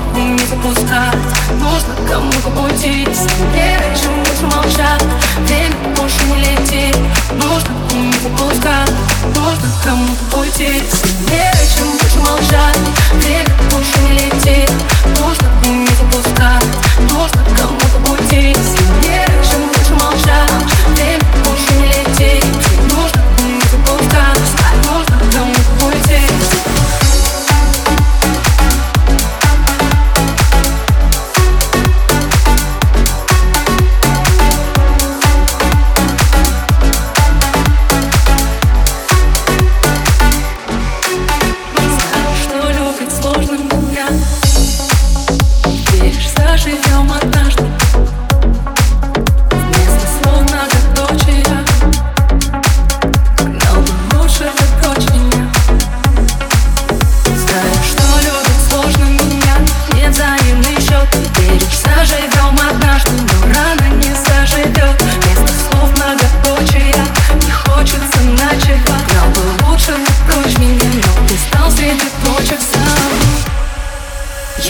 Нужно уметь запускать Нужно кому-то уйти Сильнее, чем лучше молчать Время больше не летит. Нужно уметь запускать Нужно кому-то уйти Сильнее, чем лучше молчать Время больше feel my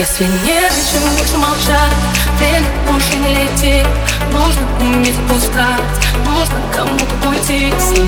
если не чем лучше молчать. Время больше не летит Нужно уметь отпускать Нужно кому-то уйти лучше